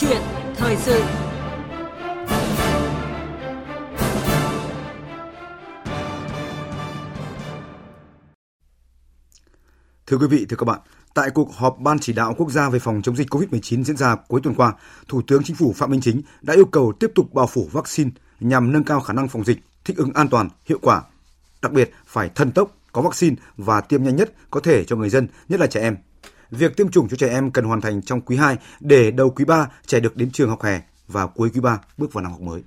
chuyện thời sự Thưa quý vị, thưa các bạn, tại cuộc họp Ban chỉ đạo quốc gia về phòng chống dịch COVID-19 diễn ra cuối tuần qua, Thủ tướng Chính phủ Phạm Minh Chính đã yêu cầu tiếp tục bao phủ vaccine nhằm nâng cao khả năng phòng dịch, thích ứng an toàn, hiệu quả. Đặc biệt phải thần tốc, có vaccine và tiêm nhanh nhất có thể cho người dân, nhất là trẻ em. Việc tiêm chủng cho trẻ em cần hoàn thành trong quý 2 để đầu quý 3 trẻ được đến trường học hè và cuối quý 3 bước vào năm học mới.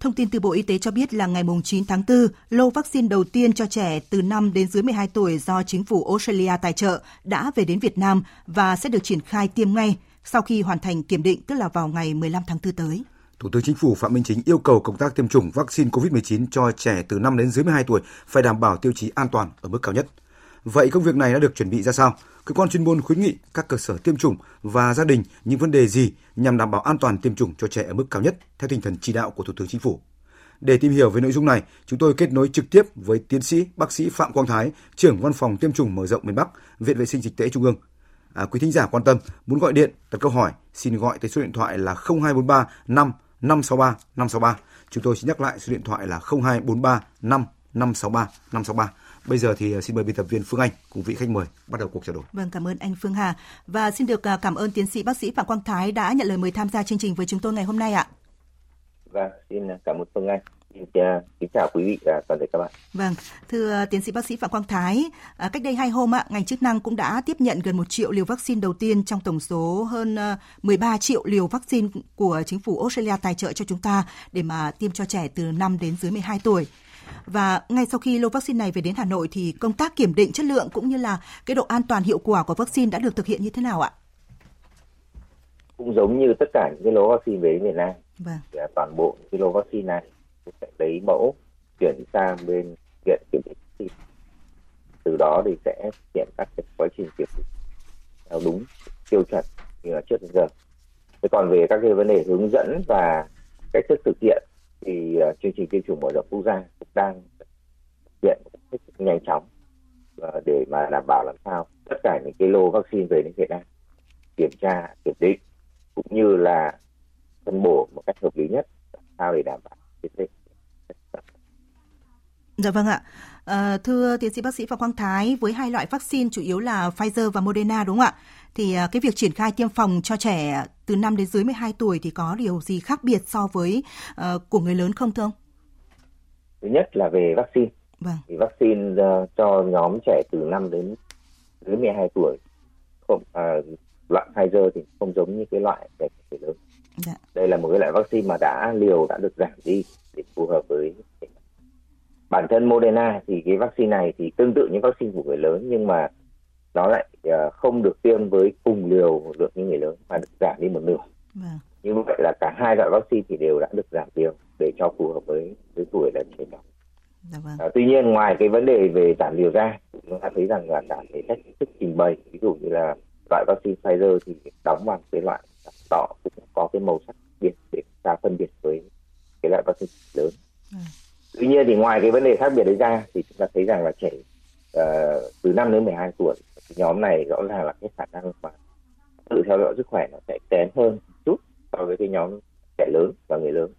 Thông tin từ Bộ Y tế cho biết là ngày 9 tháng 4, lô vaccine đầu tiên cho trẻ từ 5 đến dưới 12 tuổi do chính phủ Australia tài trợ đã về đến Việt Nam và sẽ được triển khai tiêm ngay sau khi hoàn thành kiểm định, tức là vào ngày 15 tháng 4 tới. Thủ tướng Chính phủ Phạm Minh Chính yêu cầu công tác tiêm chủng vaccine COVID-19 cho trẻ từ 5 đến dưới 12 tuổi phải đảm bảo tiêu chí an toàn ở mức cao nhất. Vậy công việc này đã được chuẩn bị ra sao? Cơ quan chuyên môn khuyến nghị các cơ sở tiêm chủng và gia đình những vấn đề gì nhằm đảm bảo an toàn tiêm chủng cho trẻ ở mức cao nhất theo tinh thần chỉ đạo của Thủ tướng Chính phủ. Để tìm hiểu về nội dung này, chúng tôi kết nối trực tiếp với tiến sĩ bác sĩ Phạm Quang Thái, trưởng văn phòng tiêm chủng mở rộng miền Bắc, Viện Vệ sinh Dịch tễ Trung ương. À, quý thính giả quan tâm muốn gọi điện đặt câu hỏi xin gọi tới số điện thoại là 0243 5 563 563. Chúng tôi xin nhắc lại số điện thoại là 0243 5 563 563. Bây giờ thì à, xin mời biên tập viên Phương Anh cùng vị khách mời bắt đầu cuộc trao đổi. Vâng, cảm ơn anh Phương Hà và xin được à, cảm ơn tiến sĩ bác sĩ Phạm Quang Thái đã nhận lời mời tham gia chương trình với chúng tôi ngày hôm nay ạ. Vâng, xin cảm ơn Phương Anh. Xin kính chào quý vị và toàn thể các bạn. Vâng, thưa tiến sĩ bác sĩ Phạm Quang Thái, cách đây hai hôm ạ, ngành chức năng cũng đã tiếp nhận gần một triệu liều vaccine đầu tiên trong tổng số hơn 13 triệu liều vaccine của chính phủ Australia tài trợ cho chúng ta để mà tiêm cho trẻ từ 5 đến dưới 12 tuổi. Và ngay sau khi lô vaccine này về đến Hà Nội thì công tác kiểm định chất lượng cũng như là cái độ an toàn hiệu quả của vaccine đã được thực hiện như thế nào ạ? Cũng giống như tất cả những cái lô vaccine về đến Việt Nam. Vâng. Thì toàn bộ cái lô vaccine này sẽ lấy mẫu chuyển sang bên viện kiểm định vaccine. Từ đó thì sẽ hiện các cái quá trình kiểm định theo đúng tiêu chuẩn như là trước đến giờ. Thế còn về các cái vấn đề hướng dẫn và cách thức thực hiện thì uh, chương trình tiêm chủng mở rộng quốc gia cũng đang thực hiện hết sức nhanh chóng uh, để mà đảm bảo làm sao tất cả những cái lô vaccine về đến Việt Nam kiểm tra kiểm định cũng như là phân bổ một cách hợp lý nhất sao để đảm bảo cái dịch Dạ vâng ạ. À, thưa tiến sĩ bác sĩ Phạm Quang Thái, với hai loại vaccine chủ yếu là Pfizer và Moderna đúng không ạ? Thì à, cái việc triển khai tiêm phòng cho trẻ từ 5 đến dưới 12 tuổi thì có điều gì khác biệt so với uh, của người lớn không thưa ông? Thứ nhất là về vaccine. Vâng. Thì vaccine uh, cho nhóm trẻ từ 5 đến dưới 12 tuổi không uh, loại Pfizer thì không giống như cái loại để người lớn. Dạ. Đây là một cái loại vaccine mà đã liều đã được giảm đi để phù hợp với bản thân Moderna thì cái vaccine này thì tương tự như vaccine của người lớn nhưng mà nó lại uh, không được tiêm với cùng liều lượng như người lớn mà được giảm đi một nửa. Vâng. Như vậy là cả hai loại vaccine thì đều đã được giảm liều để cho phù hợp với với tuổi là trẻ nhỏ. Dạ vâng. À, tuy nhiên ngoài cái vấn đề về giảm liều ra, chúng ta thấy rằng là cả cái cách thức trình bày, ví dụ như là loại vaccine Pfizer thì đóng bằng cái loại đỏ cũng có cái màu sắc biệt để ta phân biệt với cái loại vaccine lớn. Ừ. Tuy nhiên thì ngoài cái vấn đề khác biệt đấy ra thì chúng ta thấy rằng là trẻ uh, từ 5 đến 12 tuổi cái nhóm này rõ ràng là cái khả năng mà tự theo dõi sức khỏe nó sẽ kém hơn chút so với cái nhóm trẻ lớn và người lớn.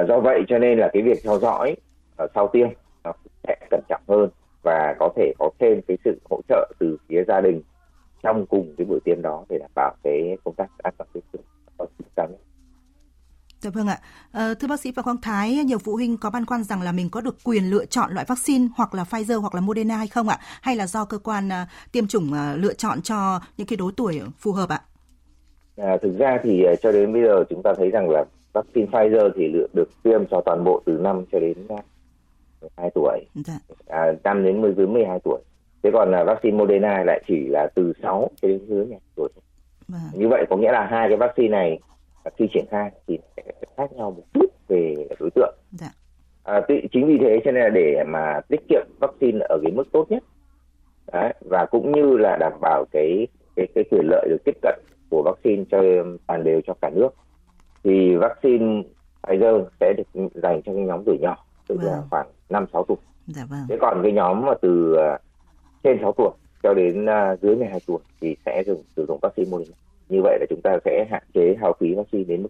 Uh, do vậy cho nên là cái việc theo dõi uh, sau tiêm nó sẽ cẩn trọng hơn và có thể có thêm cái sự hỗ trợ từ phía gia đình trong cùng cái buổi tiêm đó để đảm bảo cái công tác an toàn tiêm chủng. Vâng, Dạ vâng ạ. À, thưa bác sĩ Phạm Quang Thái, nhiều phụ huynh có băn khoăn rằng là mình có được quyền lựa chọn loại vaccine hoặc là Pfizer hoặc là Moderna hay không ạ? Hay là do cơ quan uh, tiêm chủng uh, lựa chọn cho những cái đối tuổi phù hợp ạ? À, thực ra thì cho đến bây giờ chúng ta thấy rằng là vaccine Pfizer thì lựa được tiêm cho toàn bộ từ 5 cho đến 12 tuổi, Dạ. à, 5 đến dưới 12 tuổi. Thế còn là vaccine Moderna lại chỉ là từ 6 cho đến dưới 12 tuổi. Vâng. Như vậy có nghĩa là hai cái vaccine này khi triển khai thì khác nhau một chút về đối tượng. Dạ. À, chính vì thế cho nên là để mà tiết kiệm vaccine ở cái mức tốt nhất Đấy, và cũng như là đảm bảo cái cái cái quyền lợi được tiếp cận của vaccine cho toàn đều cho cả nước thì vaccine Pfizer sẽ được dành cho cái nhóm tuổi nhỏ tức là Vâng. khoảng 5 6 tuổi. Dạ vâng. Thế còn cái nhóm mà từ à, trên 6 tuổi cho đến à, dưới 12 tuổi thì sẽ dùng sử dụng vaccine Moderna như vậy là chúng ta sẽ hạn chế hao phí vaccine đến mức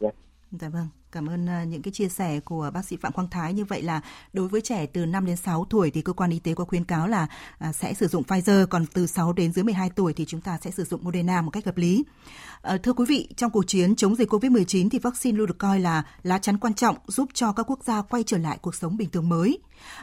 nhất. Dạ vâng. Cảm ơn à, những cái chia sẻ của bác sĩ Phạm Quang Thái. Như vậy là đối với trẻ từ 5 đến 6 tuổi thì cơ quan y tế có khuyến cáo là à, sẽ sử dụng Pfizer, còn từ 6 đến dưới 12 tuổi thì chúng ta sẽ sử dụng Moderna một cách hợp lý. Ờ, thưa quý vị, trong cuộc chiến chống dịch COVID-19 thì vaccine luôn được coi là lá chắn quan trọng giúp cho các quốc gia quay trở lại cuộc sống bình thường mới.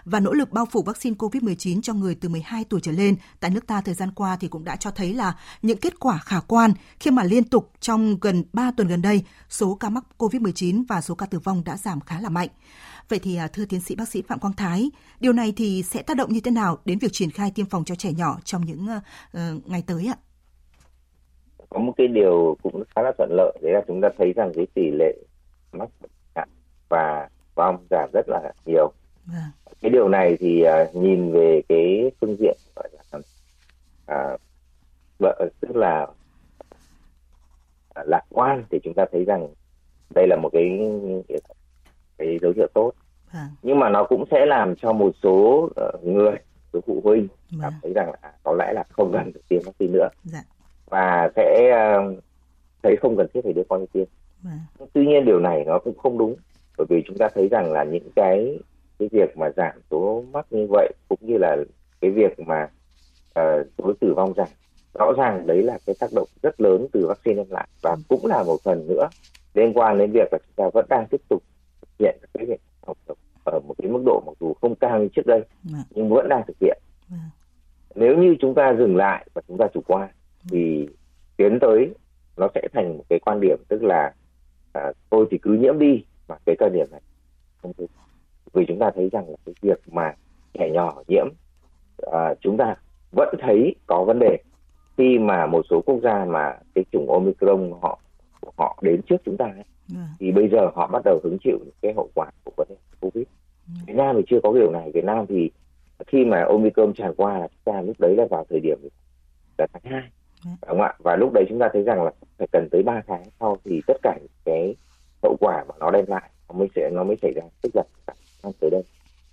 Và nỗ lực bao phủ vaccine COVID-19 cho người từ 12 tuổi trở lên tại nước ta thời gian qua thì cũng đã cho thấy là những kết quả khả quan khi mà liên tục trong gần 3 tuần gần đây, số ca mắc COVID-19 và số ca tử vong đã giảm khá là mạnh. Vậy thì à, thưa tiến sĩ bác sĩ Phạm Quang Thái, điều này thì sẽ tác động như thế nào đến việc triển khai tiêm phòng cho trẻ nhỏ trong những uh, ngày tới ạ? Có một cái điều cũng khá là thuận lợi đấy là chúng ta thấy rằng cái tỷ lệ mắc bệnh và vong giảm rất là nhiều. Vâng cái điều này thì uh, nhìn về cái phương diện gọi là uh, tức là lạc quan thì chúng ta thấy rằng đây là một cái cái dấu hiệu tốt à. nhưng mà nó cũng sẽ làm cho một số uh, người số phụ huynh à. cảm thấy rằng là có lẽ là không cần được tiêm vaccine nữa dạ. và sẽ uh, thấy không cần thiết phải đưa con đi tiêm à. tuy nhiên điều này nó cũng không đúng bởi vì chúng ta thấy rằng là những cái cái việc mà giảm số mắc như vậy cũng như là cái việc mà uh, số tử vong giảm rõ ràng đấy là cái tác động rất lớn từ vaccine đem lại và ừ. cũng là một phần nữa liên quan đến việc là chúng ta vẫn đang tiếp tục thực hiện cái việc học tập ở một cái mức độ mặc dù không cao như trước đây ừ. nhưng vẫn đang thực hiện ừ. nếu như chúng ta dừng lại và chúng ta chủ quan thì tiến tới nó sẽ thành một cái quan điểm tức là à, tôi thì cứ nhiễm đi mà cái thời điểm này không được vì chúng ta thấy rằng là cái việc mà trẻ nhỏ nhiễm à, chúng ta vẫn thấy có vấn đề khi mà một số quốc gia mà cái chủng omicron họ họ đến trước chúng ta ấy, yeah. thì bây giờ họ bắt đầu hứng chịu những cái hậu quả của vấn đề covid yeah. Việt Nam thì chưa có điều này Việt Nam thì khi mà omicron tràn qua là chúng ta lúc đấy là vào thời điểm là tháng hai yeah. không ạ và lúc đấy chúng ta thấy rằng là phải cần tới 3 tháng sau thì tất cả cái hậu quả mà nó đem lại nó mới sẽ nó mới xảy ra tức là năm tới đây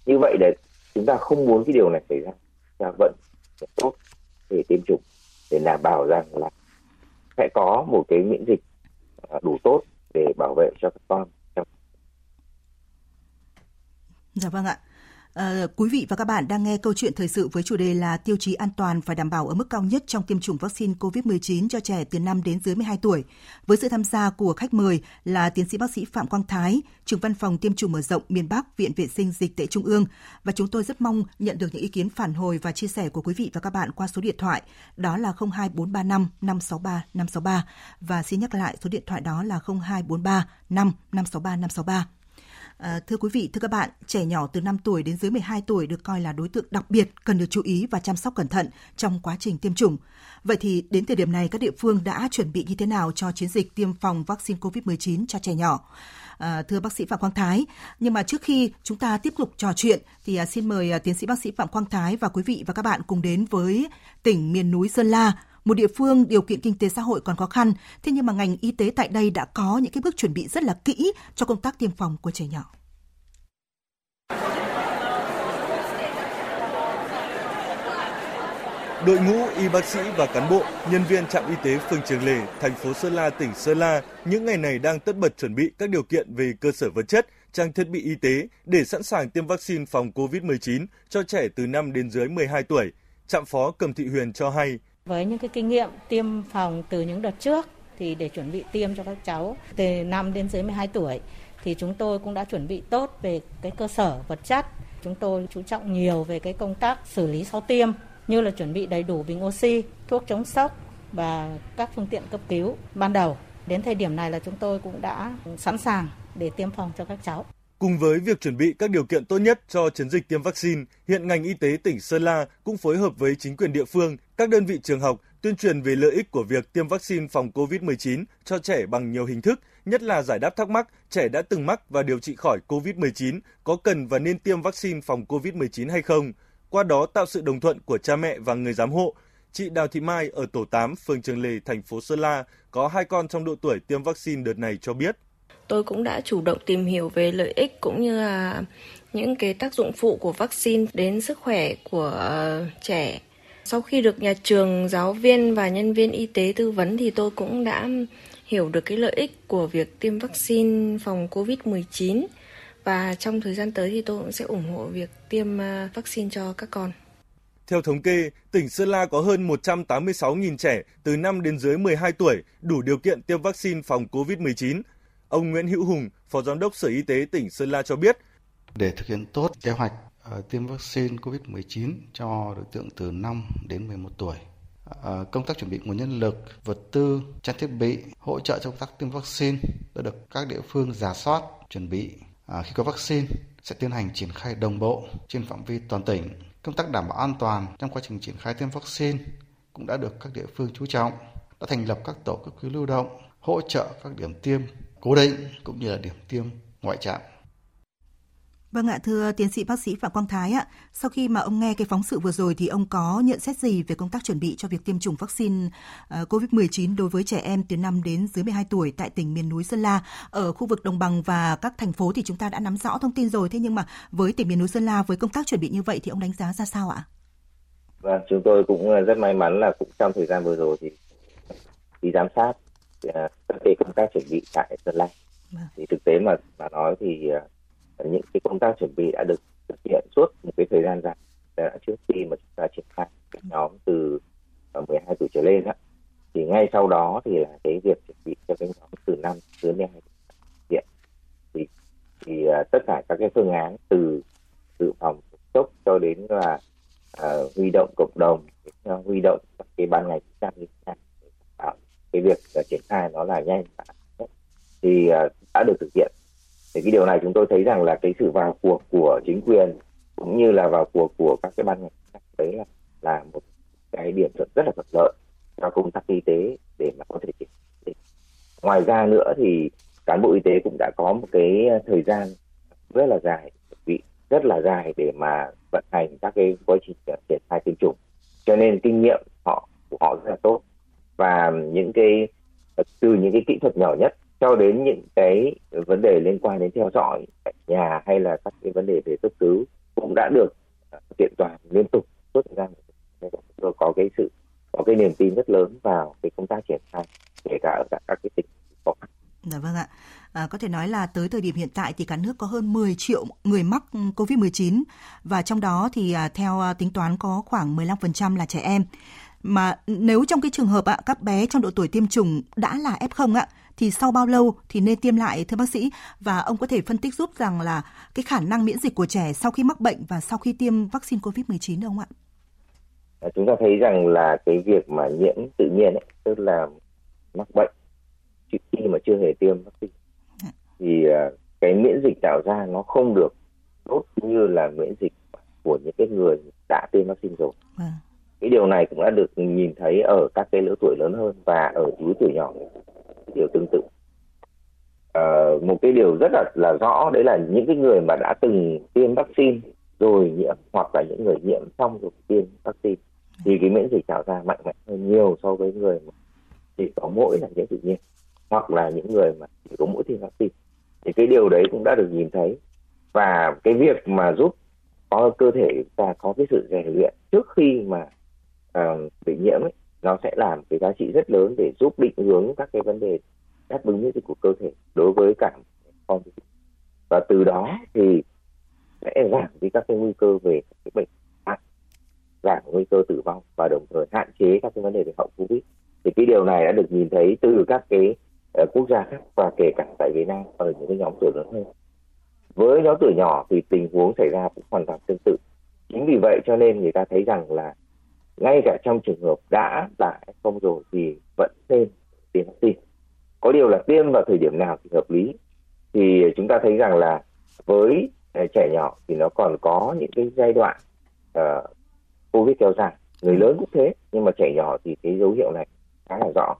như vậy để chúng ta không muốn cái điều này xảy ra ta vẫn tốt để tiêm chủng để đảm bảo rằng là sẽ có một cái miễn dịch À, đủ tốt để bảo vệ cho các con Dạ vâng ạ. À, quý vị và các bạn đang nghe câu chuyện thời sự với chủ đề là tiêu chí an toàn phải đảm bảo ở mức cao nhất trong tiêm chủng vaccine COVID-19 cho trẻ từ 5 đến dưới 12 tuổi. Với sự tham gia của khách mời là tiến sĩ bác sĩ Phạm Quang Thái, trưởng văn phòng tiêm chủng mở rộng miền Bắc, Viện Vệ sinh Dịch tễ Trung ương. Và chúng tôi rất mong nhận được những ý kiến phản hồi và chia sẻ của quý vị và các bạn qua số điện thoại đó là 02435 563 563 và xin nhắc lại số điện thoại đó là 0243 5 563 563. À, thưa quý vị, thưa các bạn, trẻ nhỏ từ 5 tuổi đến dưới 12 tuổi được coi là đối tượng đặc biệt cần được chú ý và chăm sóc cẩn thận trong quá trình tiêm chủng. Vậy thì đến thời điểm này các địa phương đã chuẩn bị như thế nào cho chiến dịch tiêm phòng vaccine COVID-19 cho trẻ nhỏ? À, thưa bác sĩ Phạm Quang Thái, nhưng mà trước khi chúng ta tiếp tục trò chuyện thì à, xin mời à, tiến sĩ bác sĩ Phạm Quang Thái và quý vị và các bạn cùng đến với tỉnh miền núi Sơn La, một địa phương điều kiện kinh tế xã hội còn khó khăn, thế nhưng mà ngành y tế tại đây đã có những cái bước chuẩn bị rất là kỹ cho công tác tiêm phòng của trẻ nhỏ. Đội ngũ y bác sĩ và cán bộ, nhân viên trạm y tế phường Trường Lề, thành phố Sơn La, tỉnh Sơn La những ngày này đang tất bật chuẩn bị các điều kiện về cơ sở vật chất, trang thiết bị y tế để sẵn sàng tiêm vaccine phòng COVID-19 cho trẻ từ 5 đến dưới 12 tuổi. Trạm phó Cầm Thị Huyền cho hay, với những cái kinh nghiệm tiêm phòng từ những đợt trước thì để chuẩn bị tiêm cho các cháu từ 5 đến dưới 12 tuổi thì chúng tôi cũng đã chuẩn bị tốt về cái cơ sở vật chất. Chúng tôi chú trọng nhiều về cái công tác xử lý sau tiêm như là chuẩn bị đầy đủ bình oxy, thuốc chống sốc và các phương tiện cấp cứu ban đầu. Đến thời điểm này là chúng tôi cũng đã sẵn sàng để tiêm phòng cho các cháu. Cùng với việc chuẩn bị các điều kiện tốt nhất cho chiến dịch tiêm vaccine, hiện ngành y tế tỉnh Sơn La cũng phối hợp với chính quyền địa phương, các đơn vị trường học tuyên truyền về lợi ích của việc tiêm vaccine phòng COVID-19 cho trẻ bằng nhiều hình thức, nhất là giải đáp thắc mắc trẻ đã từng mắc và điều trị khỏi COVID-19 có cần và nên tiêm vaccine phòng COVID-19 hay không. Qua đó tạo sự đồng thuận của cha mẹ và người giám hộ. Chị Đào Thị Mai ở tổ 8, phường Trường Lề, thành phố Sơn La có hai con trong độ tuổi tiêm vaccine đợt này cho biết tôi cũng đã chủ động tìm hiểu về lợi ích cũng như là những cái tác dụng phụ của vaccine đến sức khỏe của ờ, trẻ sau khi được nhà trường, giáo viên và nhân viên y tế tư vấn thì tôi cũng đã hiểu được cái lợi ích của việc tiêm vaccine phòng COVID-19 và trong thời gian tới thì tôi cũng sẽ ủng hộ việc tiêm à, vaccine cho các con. Theo thống kê, tỉnh Sơn La có hơn 186.000 trẻ từ 5 đến dưới 12 tuổi đủ điều kiện tiêm vaccine phòng COVID-19. Ông Nguyễn Hữu Hùng, Phó Giám đốc Sở Y tế tỉnh Sơn La cho biết. Để thực hiện tốt kế hoạch Ờ, tiêm vaccine COVID-19 cho đối tượng từ 5 đến 11 tuổi, ờ, công tác chuẩn bị nguồn nhân lực, vật tư, trang thiết bị, hỗ trợ cho công tác tiêm vaccine đã được các địa phương giả soát, chuẩn bị. Ờ, khi có vaccine, sẽ tiến hành triển khai đồng bộ trên phạm vi toàn tỉnh Công tác đảm bảo an toàn trong quá trình triển khai tiêm vaccine cũng đã được các địa phương chú trọng, đã thành lập các tổ cấp cứu lưu động, hỗ trợ các điểm tiêm cố định cũng như là điểm tiêm ngoại trạm. Vâng ạ, thưa tiến sĩ bác sĩ Phạm Quang Thái ạ, sau khi mà ông nghe cái phóng sự vừa rồi thì ông có nhận xét gì về công tác chuẩn bị cho việc tiêm chủng vaccine ờ, COVID-19 đối với trẻ em từ 5 đến dưới 12 tuổi tại tỉnh miền núi Sơn La, ở khu vực đồng bằng và các thành phố thì chúng ta đã nắm rõ thông tin rồi, thế nhưng mà với tỉnh miền núi Sơn La với công tác chuẩn bị như vậy thì ông đánh giá ra sao ạ? Vâng, chúng tôi cũng rất may mắn là cũng trong thời gian vừa rồi thì đi giám sát ờ, các cái công tác chuẩn bị tại Sơn La. Vâng. Thì thực tế mà mà nói thì ờ, những cái công tác chuẩn bị đã được thực hiện suốt một cái thời gian dài trước khi mà chúng ta triển khai cái nhóm từ ờ, 12 tuổi trở lên đó, thì ngay sau đó thì là cái việc chuẩn bị cho cái nhóm từ năm dưới 12 hiện thì thì ờ, tất cả các cái phương án từ dự phòng sốc cho đến là uh, huy động cộng đồng uh, huy động các cái ban ngành chức năng như cái việc uh, triển khai nó là nhanh thì uh, đã được thực hiện thì cái điều này chúng tôi thấy rằng là cái sự vào cuộc của chính quyền cũng như là vào cuộc của các cái ban ngành đấy là là một cái điểm rất là thuận lợi cho công tác y tế để mà có thể triển ngoài ra nữa thì cán bộ y tế cũng đã có một cái ờ, thời gian rất là dài bị rất là dài để mà vận hành các cái quá trình triển khai tiêm chủng. Cho nên kinh nghiệm họ, của họ rất là tốt. Và những cái ờ, từ những cái kỹ thuật nhỏ nhất cho đến những cái vấn đề liên quan đến theo dõi tại nhà hay là các cái vấn đề về cấp cứu cũng đã được à, kiện toàn liên tục suốt thời gian tôi có cái sự có cái niềm tin rất lớn vào cái công tác triển khai kể cả ở các, các cái tỉnh khó khăn. Dạ vâng ạ. À, có thể nói là tới thời điểm hiện tại thì cả nước có hơn 10 triệu người mắc COVID-19 và trong đó thì à, theo à, tính toán có khoảng 15% là trẻ em. Mà nếu trong cái trường hợp ạ các bé trong độ tuổi tiêm chủng đã là F0 ạ thì sau bao lâu thì nên tiêm lại thưa bác sĩ và ông có thể phân tích giúp rằng là cái khả năng miễn dịch của trẻ sau khi mắc bệnh và sau khi tiêm vaccine COVID-19 không ạ? À, chúng ta thấy rằng là cái việc mà nhiễm tự nhiên ấy, tức là mắc bệnh khi mà chưa hề tiêm vaccine à. thì uh, cái miễn dịch tạo ra nó không được tốt như là miễn dịch của những cái người đã tiêm vaccine rồi. À. Cái điều này cũng đã được nhìn thấy ở các cái lứa tuổi lớn hơn và ở lứa tuổi nhỏ. Điều tương tự. À, một cái điều rất là là rõ đấy là những cái người mà đã từng tiêm vaccine rồi nhiễm hoặc là những người nhiễm xong rồi tiêm vaccine thì cái miễn dịch tạo ra mạnh mẽ hơn nhiều so với người mà chỉ có mỗi là nhiễm tự nhiên hoặc là những người mà chỉ có mỗi tiêm vaccine. Thì cái điều đấy cũng đã được nhìn thấy. Và cái việc mà giúp có cơ thể ta có cái sự rèn luyện trước khi mà uh, bị nhiễm ấy, nó sẽ làm cái giá trị rất lớn để giúp định hướng các cái vấn đề đáp ứng miễn dịch của cơ thể đối với cả con và từ đó thì sẽ giảm đi các cái nguy cơ về cái bệnh nặng giảm nguy cơ tử vong và đồng thời hạn chế các cái vấn đề về hậu covid. Thì cái điều này đã được nhìn thấy từ các cái uh, quốc gia khác và kể cả tại Việt Nam ở những cái nhóm tuổi lớn hơn. Với nhóm tuổi nhỏ thì tình huống xảy ra cũng hoàn toàn tương tự. Chính vì vậy cho nên người ta thấy rằng là ngay cả trong trường hợp đã là không rồi thì vẫn nên tiêm vaccine có điều là tiêm vào thời điểm nào thì hợp lý. Thì chúng ta thấy rằng là với à, trẻ nhỏ thì nó còn có những cái giai đoạn uh, covid kéo dài. Người lớn cũng thế nhưng mà trẻ nhỏ thì cái dấu hiệu này khá là rõ.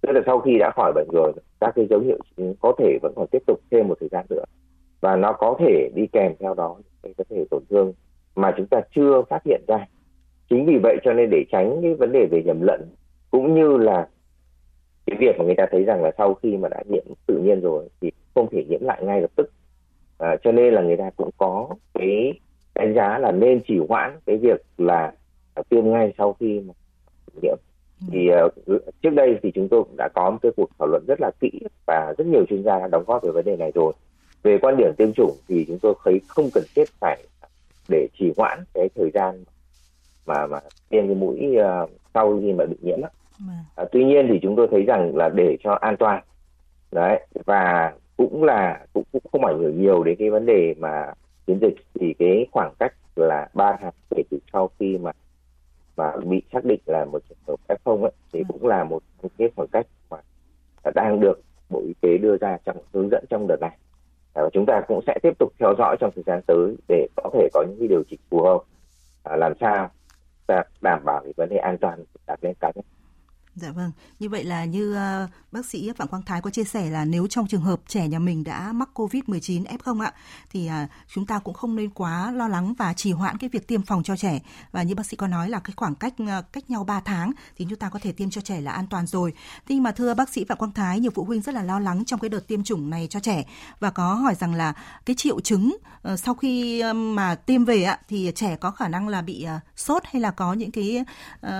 Tức là sau khi đã khỏi bệnh rồi các cái dấu hiệu có thể vẫn còn tiếp tục thêm một thời gian nữa. Và nó có thể đi kèm theo đó cái có thể tổn thương mà chúng ta chưa phát hiện ra chính vì vậy cho nên để tránh cái vấn đề về nhầm lẫn cũng như là cái việc mà người ta thấy rằng là sau khi mà đã nhiễm tự nhiên rồi thì không thể nhiễm lại ngay lập tức. À, cho nên là người ta cũng có cái đánh giá là nên chỉ hoãn cái việc là tiêm ngay sau khi mà nhiễm. Thì uh, trước đây thì chúng tôi cũng đã có một cái cuộc thảo luận rất là kỹ và rất nhiều chuyên gia đã đóng góp về vấn đề này rồi. Về quan điểm tiêm chủng thì chúng tôi thấy không cần thiết phải để trì hoãn cái thời gian mà mà tiêm cái mũi uh, sau khi mà bị nhiễm á. À, tuy nhiên thì chúng tôi thấy rằng là để cho an toàn đấy và cũng là cũng, cũng không ảnh hưởng nhiều đến cái vấn đề mà chiến dịch thì cái khoảng cách là ba tháng kể từ sau khi mà mà bị xác định là một trường hợp F0 ấy, thì cũng là một cái khoảng cách mà đang được Bộ Y tế đưa ra trong hướng dẫn trong đợt này. Và chúng ta cũng sẽ tiếp tục theo dõi trong thời gian tới để có thể có những cái điều chỉnh phù hợp à, làm sao ta đảm bảo cái vấn đề an toàn đặt lên cao nhất. Dạ vâng, như vậy là như uh, bác sĩ Phạm Quang Thái có chia sẻ là nếu trong trường hợp trẻ nhà mình đã mắc COVID-19 F0 ạ, thì uh, chúng ta cũng không nên quá lo lắng và trì hoãn cái việc tiêm phòng cho trẻ. Và như bác sĩ có nói là cái khoảng cách uh, cách nhau 3 tháng thì chúng ta có thể tiêm cho trẻ là an toàn rồi. Thế nhưng mà thưa bác sĩ Phạm Quang Thái, nhiều phụ huynh rất là lo lắng trong cái đợt tiêm chủng này cho trẻ và có hỏi rằng là cái triệu chứng uh, sau khi uh, mà tiêm về ạ thì trẻ có khả năng là bị uh, sốt hay là có những cái uh,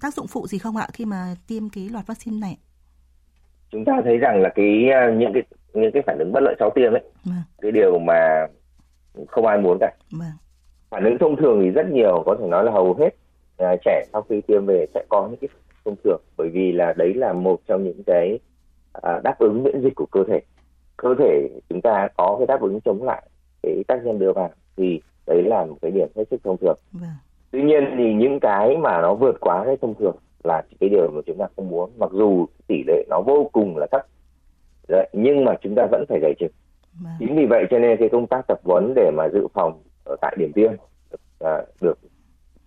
tác dụng phụ gì không ạ khi mà tiêm cái loạt vaccine này? Chúng ta thấy rằng là cái ờ, những cái những cái phản ứng bất lợi sau tiêm ấy, vâng. cái điều mà không ai muốn cả. Vâng. Phản ứng thông thường thì rất nhiều, có thể nói là hầu hết uh, trẻ sau khi tiêm về sẽ có những cái thông thường, bởi vì là đấy là một trong những cái uh, đáp ứng miễn dịch của cơ thể. Cơ thể chúng ta có cái đáp ứng chống lại cái tác nhân đưa vào thì đấy là một cái điểm hết sức thông thường. Vâng. Tuy nhiên thì những cái mà nó vượt quá cái thông thường là cái điều mà chúng ta không muốn. Mặc dù tỷ lệ nó vô cùng là thấp. Đấy, nhưng mà chúng ta vẫn phải dạy trực vâng. chính vì vậy cho nên cái công tác tập huấn để mà dự phòng ở tại điểm tiêm được, à, được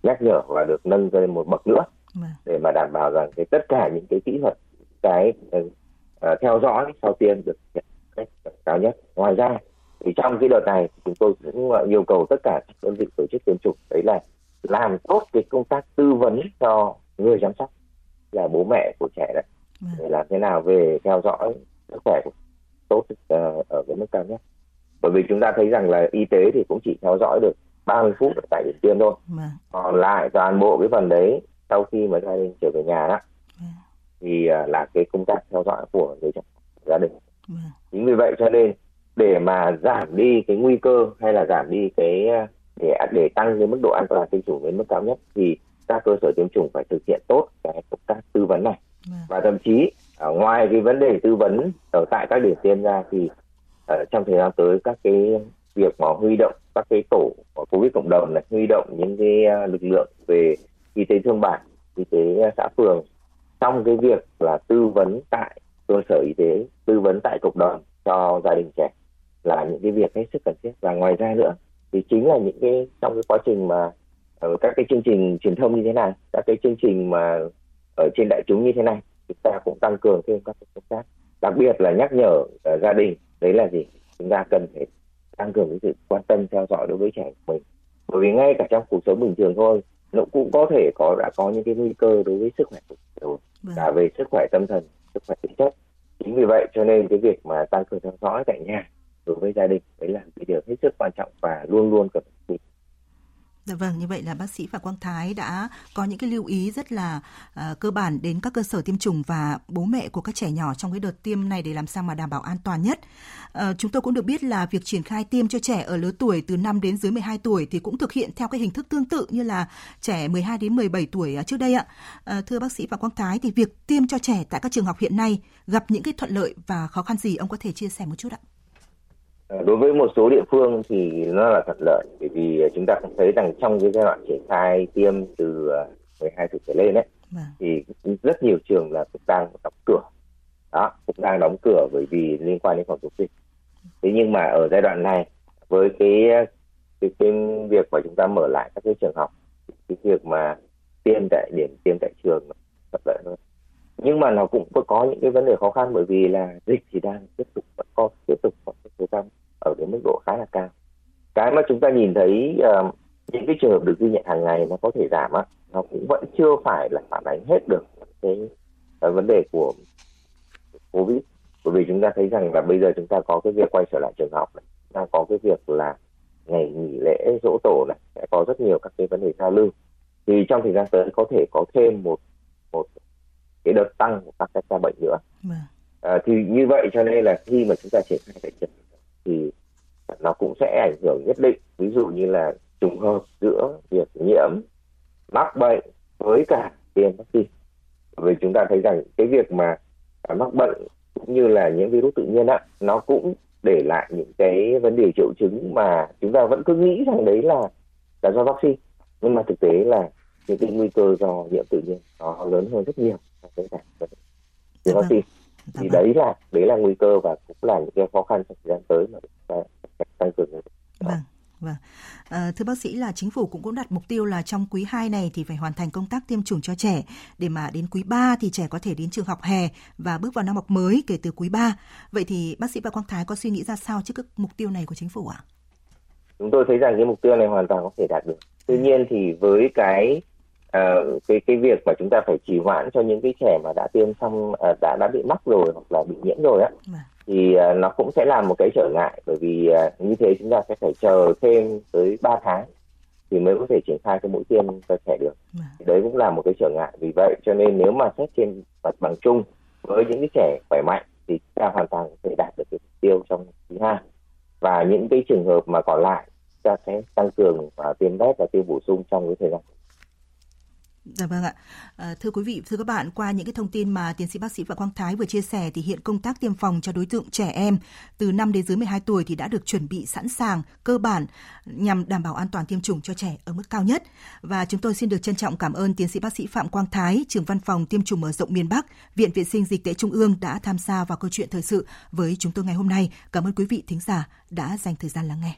nhắc nhở và được nâng lên một bậc nữa. Vâng. để mà đảm bảo rằng cái tất cả những cái kỹ thuật cái uh, theo dõi sau tiêm được cách cao nhất. Ngoài ra thì trong cái đợt này chúng tôi cũng yêu cầu tất cả các đơn vị tổ chức tiêm chủng đấy là làm tốt cái công tác tư vấn cho người chăm sóc là bố mẹ của trẻ đấy vâng. để làm thế nào về theo dõi sức khỏe tốt uh, ở cái mức cao nhất bởi vì chúng ta thấy rằng là y tế thì cũng chỉ theo dõi được 30 phút ở tại điểm tiêm thôi vâng. còn lại toàn bộ cái phần đấy sau khi mà gia đình trở về nhà đó vâng. thì uh, là cái công tác theo dõi của người chăm gia đình chính vì vậy cho nên để mà giảm đi cái nguy cơ hay là giảm đi cái để để tăng cái mức độ an toàn tiêm chủng đến mức cao nhất thì các cơ sở tiêm chủng phải thực hiện tốt cái công tác tư vấn này vâng. và thậm chí ở ngoài cái vấn đề tư vấn ở tại các điểm tiêm ra thì ở trong thời gian tới các cái việc mà huy động các cái tổ covid cộng đồng này huy động những cái à, lực lượng về y tế thương bản y tế xã phường trong cái việc là tư vấn tại cơ sở y tế tư vấn tại cộng đồng cho gia đình trẻ là những cái việc hết sức cần thiết và ngoài ra nữa thì chính là những cái trong cái quá trình mà ở các cái chương trình truyền thông như thế này các cái chương trình mà ở trên đại chúng như thế này chúng ta cũng tăng cường thêm các công tác. Đặc biệt là nhắc nhở uh, gia đình đấy là gì? Chúng ta cần phải tăng cường cái sự quan tâm theo dõi đối với trẻ của mình. Bởi vì ngay cả trong cuộc sống bình thường thôi nó cũng có thể có đã có những cái nguy cơ đối với sức khỏe của rồi vâng. cả về sức khỏe tâm thần sức khỏe thể chất. Chính vì vậy cho nên cái việc mà tăng cường theo dõi tại nhà đối với gia đình đấy là cái điều hết sức quan trọng và luôn luôn cần Dạ vâng, như vậy là bác sĩ Phạm Quang Thái đã có những cái lưu ý rất là uh, cơ bản đến các cơ sở tiêm chủng và bố mẹ của các trẻ nhỏ trong cái đợt tiêm này để làm sao mà đảm bảo an toàn nhất. Uh, chúng tôi cũng được biết là việc triển khai tiêm cho trẻ ở lứa tuổi từ 5 đến dưới 12 tuổi thì cũng thực hiện theo cái hình thức tương tự như là trẻ 12 đến 17 tuổi trước đây ạ. Uh, thưa bác sĩ Phạm Quang Thái thì việc tiêm cho trẻ tại các trường học hiện nay gặp những cái thuận lợi và khó khăn gì ông có thể chia sẻ một chút ạ? Ờ, đối với một số địa phương thì nó là thuận lợi bởi vì chúng ta cũng thấy rằng trong cái giai đoạn triển khai tiêm từ 12 ờ, tuổi trở lên ấy vâng. thì rất nhiều trường là cũng đang đóng cửa. Đó cũng đang đóng cửa bởi vì liên quan đến phòng chống dịch. Thế nhưng mà ở giai đoạn này với cái cái, cái việc mà chúng ta mở lại các cái trường học cái việc mà tiêm tại điểm tiêm tại trường thuận lợi hơn. Nhưng mà nó cũng có những cái vấn đề khó khăn bởi vì là dịch thì đang tiếp tục vẫn có tiếp tục có số ca ở cái mức độ khá là cao. Cái mà chúng ta nhìn thấy uh, những cái trường hợp được ghi nhận hàng ngày nó có thể giảm á nó cũng vẫn chưa phải là phản ánh hết được cái, cái vấn đề của covid. Bởi vì chúng ta thấy rằng là bây giờ chúng ta có cái việc quay trở lại trường học này đang có cái việc là ngày nghỉ lễ dỗ tổ này sẽ có rất nhiều các cái vấn đề giao lưu thì trong thời gian tới có thể có thêm một một cái đợt tăng của các ca bệnh nữa. À, thì như vậy cho nên là khi mà chúng ta triển khai tại trận thì nó cũng sẽ ảnh hưởng nhất định. Ví dụ như là trùng hợp giữa việc nhiễm mắc bệnh với cả tiêm vaccine. Vì chúng ta thấy rằng cái việc mà mắc bệnh cũng như là những virus tự nhiên á nó cũng để lại những cái vấn đề triệu chứng mà chúng ta vẫn cứ nghĩ rằng đấy là là do vaccine. Nhưng mà thực tế là những cái nguy cơ do nhiễm tự nhiên nó lớn hơn rất nhiều so với cả dạ vaccine. Vâng. thì đấy là đấy là nguy cơ và là những cái khó khăn trong thời gian tới mà chúng ta tăng cường vâng Vâng. À, thưa bác sĩ là chính phủ cũng cũng đặt mục tiêu là trong quý 2 này thì phải hoàn thành công tác tiêm chủng cho trẻ để mà đến quý 3 thì trẻ có thể đến trường học hè và bước vào năm học mới kể từ quý 3. Vậy thì bác sĩ Phạm Quang Thái có suy nghĩ ra sao trước các mục tiêu này của chính phủ ạ? Chúng tôi thấy rằng cái mục tiêu này hoàn toàn có thể đạt được. Tuy nhiên thì với cái uh, cái cái việc mà chúng ta phải trì hoãn cho những cái trẻ mà đã tiêm xong uh, đã đã bị mắc rồi hoặc là bị nhiễm rồi á vâng thì uh, nó cũng sẽ là một cái trở ngại. Bởi vì uh, như thế chúng ta sẽ phải chờ thêm tới 3 tháng thì mới có thể triển khai cái mũi tiêm cho trẻ được. Thì đấy cũng là một cái trở ngại. Vì vậy cho nên nếu mà xét trên mặt bằng chung với những cái trẻ khỏe mạnh thì chúng ta hoàn toàn có thể đạt được cái mục tiêu trong quý hai. Và những cái trường hợp mà còn lại chúng ta sẽ tăng cường và tiêm vét và tiêm bổ sung trong cái thời gian Dạ vâng ạ. À, thưa quý vị, thưa các bạn, qua những cái thông tin mà tiến sĩ bác sĩ Phạm Quang Thái vừa chia sẻ thì hiện công tác tiêm phòng cho đối tượng trẻ em từ 5 đến dưới 12 tuổi thì đã được chuẩn bị sẵn sàng, cơ bản nhằm đảm bảo an toàn tiêm chủng cho trẻ ở mức cao nhất. Và chúng tôi xin được trân trọng cảm ơn tiến sĩ bác sĩ Phạm Quang Thái, trưởng văn phòng tiêm chủng mở rộng miền Bắc, Viện Vệ sinh Dịch tễ Trung ương đã tham gia vào câu chuyện thời sự với chúng tôi ngày hôm nay. Cảm ơn quý vị thính giả đã dành thời gian lắng nghe.